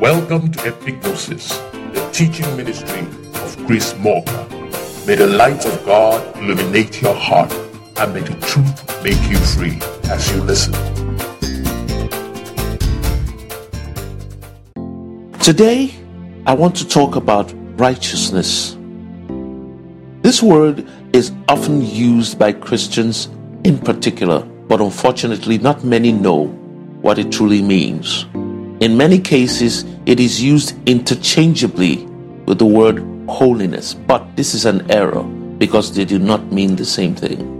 Welcome to Epignosis, the teaching ministry of Chris Morgan. May the light of God illuminate your heart and may the truth make you free as you listen. Today, I want to talk about righteousness. This word is often used by Christians in particular, but unfortunately, not many know what it truly means. In many cases, it is used interchangeably with the word holiness, but this is an error because they do not mean the same thing.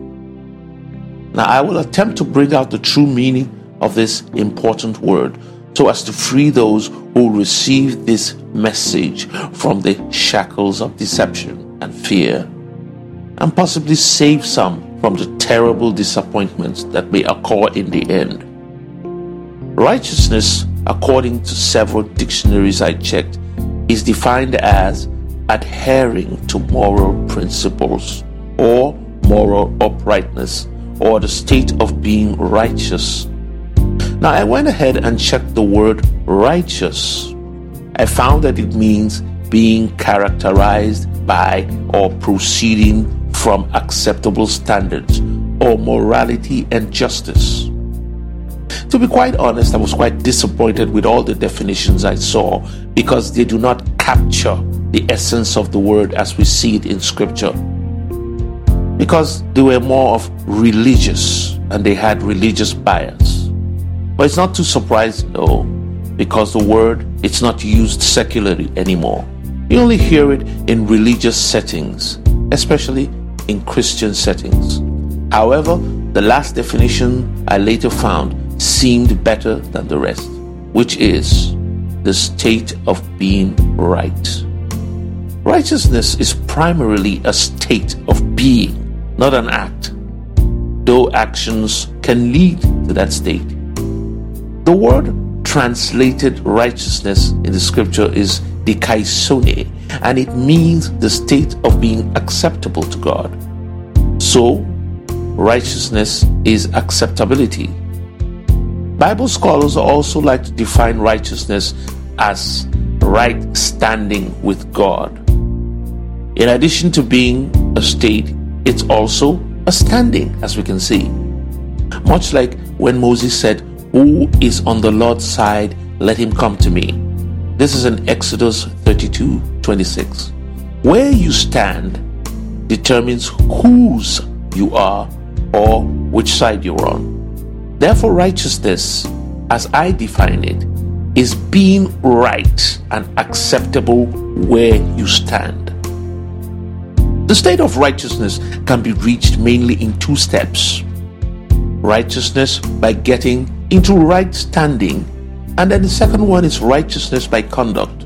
Now, I will attempt to bring out the true meaning of this important word so as to free those who receive this message from the shackles of deception and fear, and possibly save some from the terrible disappointments that may occur in the end. Righteousness according to several dictionaries I checked, is defined as adhering to moral principles or moral uprightness or the state of being righteous. Now, I went ahead and checked the word righteous. I found that it means being characterized by or proceeding from acceptable standards or morality and justice. To be quite honest, I was quite disappointed with all the definitions I saw because they do not capture the essence of the word as we see it in scripture. Because they were more of religious and they had religious bias. But it's not too surprising though, because the word it's not used secularly anymore. You only hear it in religious settings, especially in Christian settings. However, the last definition I later found seemed better than the rest, which is the state of being right. Righteousness is primarily a state of being, not an act, though actions can lead to that state. The word translated righteousness in the scripture is dikaiosune, and it means the state of being acceptable to God. So, righteousness is acceptability Bible scholars also like to define righteousness as right standing with God. In addition to being a state, it's also a standing, as we can see. Much like when Moses said, Who is on the Lord's side, let him come to me. This is in Exodus 32 26. Where you stand determines whose you are or which side you're on. Therefore, righteousness, as I define it, is being right and acceptable where you stand. The state of righteousness can be reached mainly in two steps righteousness by getting into right standing, and then the second one is righteousness by conduct.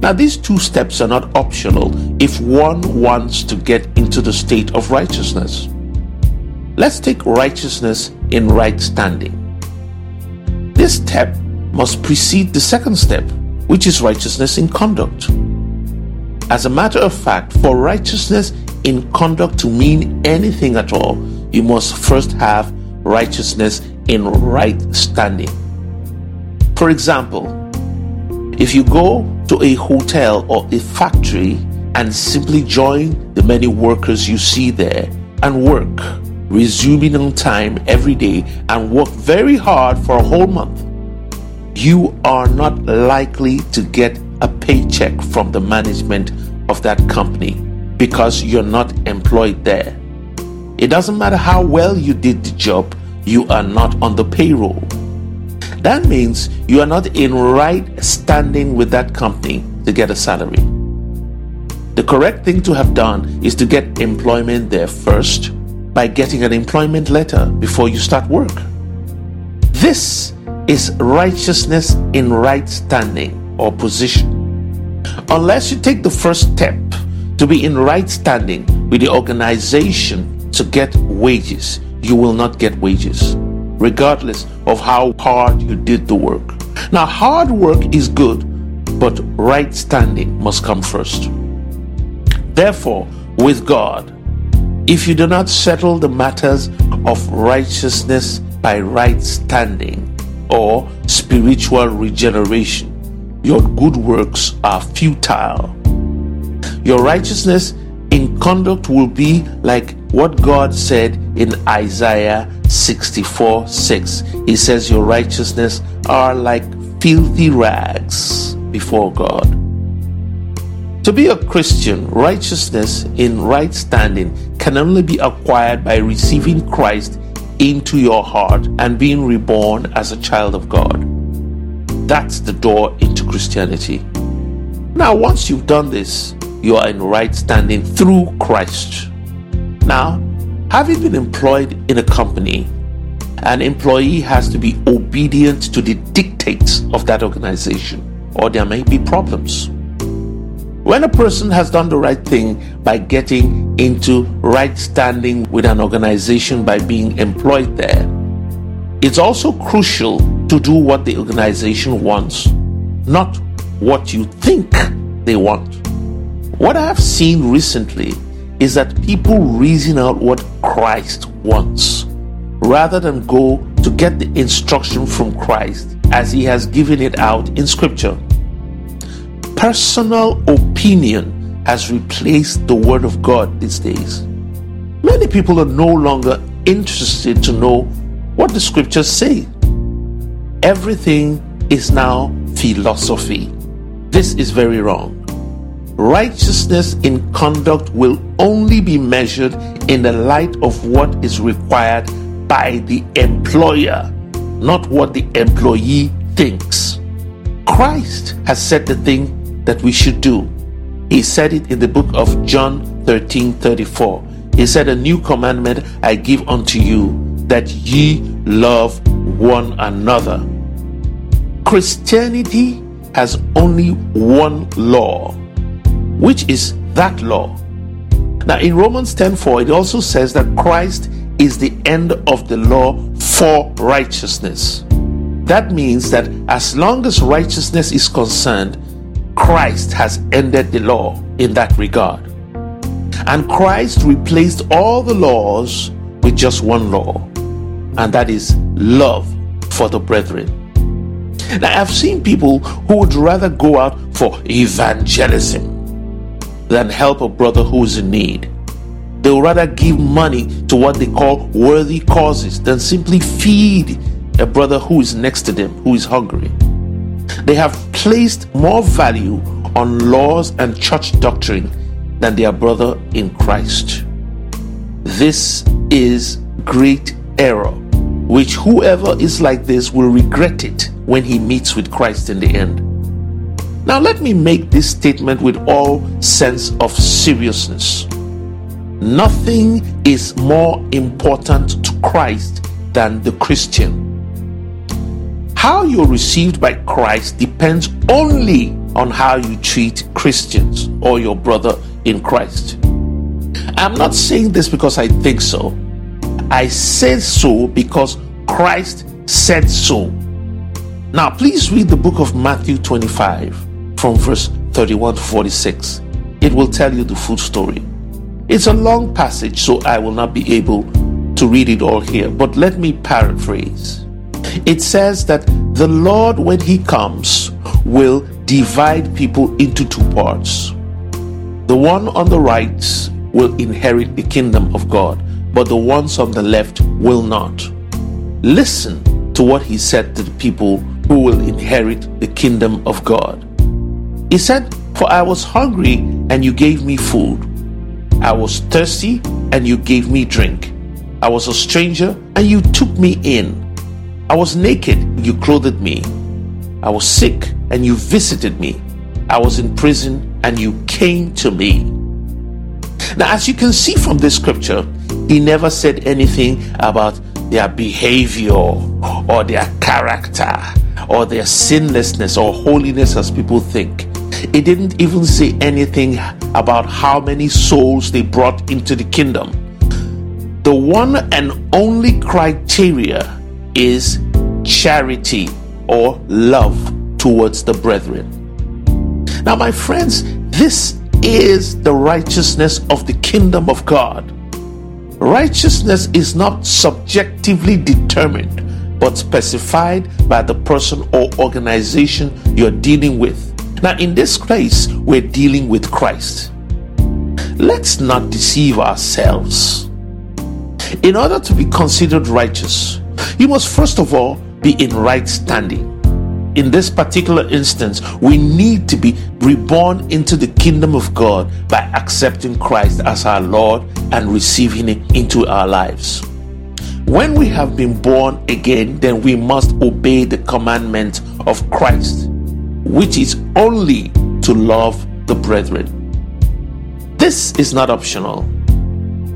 Now, these two steps are not optional if one wants to get into the state of righteousness. Let's take righteousness in right standing. This step must precede the second step, which is righteousness in conduct. As a matter of fact, for righteousness in conduct to mean anything at all, you must first have righteousness in right standing. For example, if you go to a hotel or a factory and simply join the many workers you see there and work, resuming on time every day and work very hard for a whole month, you are not likely to get a paycheck from the management of that company because you're not employed there. It doesn't matter how well you did the job, you are not on the payroll. That means you are not in right standing with that company to get a salary. The correct thing to have done is to get employment there first by getting an employment letter before you start work. This is righteousness in right standing or position. Unless you take the first step to be in right standing with the organization to get wages, you will not get wages, regardless of how hard you did the work. Now, hard work is good, but right standing must come first. Therefore, with God, if you do not settle the matters of righteousness by right standing or spiritual regeneration, your good works are futile. Your righteousness in conduct will be like what God said in Isaiah 64 6. He says, Your righteousness are like filthy rags before God. To be a Christian, righteousness in right standing can only be acquired by receiving Christ into your heart and being reborn as a child of God. That's the door into Christianity. Now, once you've done this, you are in right standing through Christ. Now, having been employed in a company, an employee has to be obedient to the dictates of that organization, or there may be problems. When a person has done the right thing by getting into right standing with an organization by being employed there, it's also crucial to do what the organization wants, not what you think they want. What I have seen recently is that people reason out what Christ wants rather than go to get the instruction from Christ as he has given it out in Scripture. Personal opinion has replaced the Word of God these days. Many people are no longer interested to know what the Scriptures say. Everything is now philosophy. This is very wrong. Righteousness in conduct will only be measured in the light of what is required by the employer, not what the employee thinks. Christ has said the thing that we should do. He said it in the book of John 13 34. He said, A new commandment I give unto you, that ye love one another. Christianity has only one law which is that law. Now in Romans 10:4 it also says that Christ is the end of the law for righteousness. That means that as long as righteousness is concerned, Christ has ended the law in that regard. And Christ replaced all the laws with just one law, and that is love for the brethren. Now, I've seen people who would rather go out for evangelism than help a brother who is in need. They will rather give money to what they call worthy causes than simply feed a brother who is next to them, who is hungry. They have placed more value on laws and church doctrine than their brother in Christ. This is great error, which whoever is like this will regret it when he meets with Christ in the end. Now, let me make this statement with all sense of seriousness. Nothing is more important to Christ than the Christian. How you're received by Christ depends only on how you treat Christians or your brother in Christ. I'm not saying this because I think so. I say so because Christ said so. Now, please read the book of Matthew 25 from verse 31 to 46. It will tell you the full story. It's a long passage, so I will not be able to read it all here, but let me paraphrase. It says that the Lord, when He comes, will divide people into two parts. The one on the right will inherit the kingdom of God, but the ones on the left will not. Listen to what He said to the people who will inherit the kingdom of God. He said, For I was hungry, and you gave me food. I was thirsty, and you gave me drink. I was a stranger, and you took me in. I was naked, you clothed me. I was sick, and you visited me. I was in prison, and you came to me. Now, as you can see from this scripture, he never said anything about their behavior or their character or their sinlessness or holiness as people think. It didn't even say anything about how many souls they brought into the kingdom. The one and only criteria is charity or love towards the brethren. Now, my friends, this is the righteousness of the kingdom of God. Righteousness is not subjectively determined but specified by the person or organization you're dealing with. Now, in this case, we're dealing with Christ. Let's not deceive ourselves. In order to be considered righteous, you must first of all be in right standing. In this particular instance, we need to be reborn into the kingdom of God by accepting Christ as our Lord and receiving it into our lives. When we have been born again, then we must obey the commandment of Christ, which is only to love the brethren. This is not optional.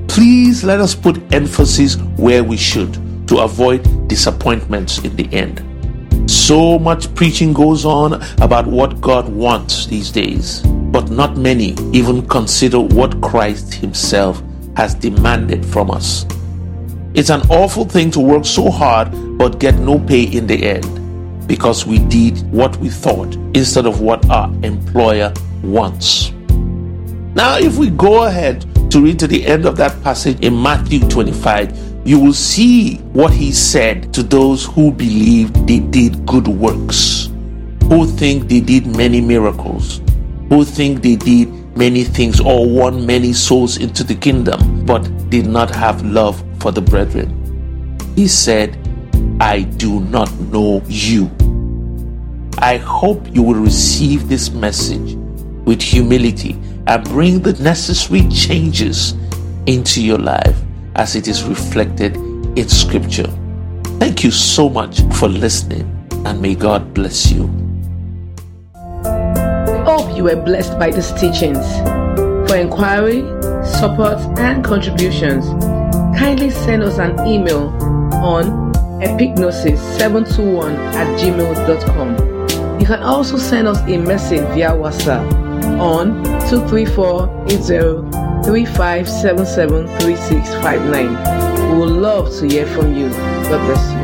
Please let us put emphasis where we should to avoid disappointments in the end. So much preaching goes on about what God wants these days, but not many even consider what Christ Himself has demanded from us. It's an awful thing to work so hard but get no pay in the end because we did what we thought instead of what our employer wants. Now, if we go ahead to read to the end of that passage in Matthew 25, you will see what he said to those who believe they did good works, who think they did many miracles, who think they did many things or won many souls into the kingdom, but did not have love for the brethren. He said, I do not know you. I hope you will receive this message with humility and bring the necessary changes into your life as it is reflected in Scripture. Thank you so much for listening, and may God bless you. We hope you were blessed by these teachings. For inquiry, support, and contributions, kindly send us an email on epignosis721 at gmail.com. You can also send us a message via WhatsApp on 2348035773659. We would love to hear from you. God bless you.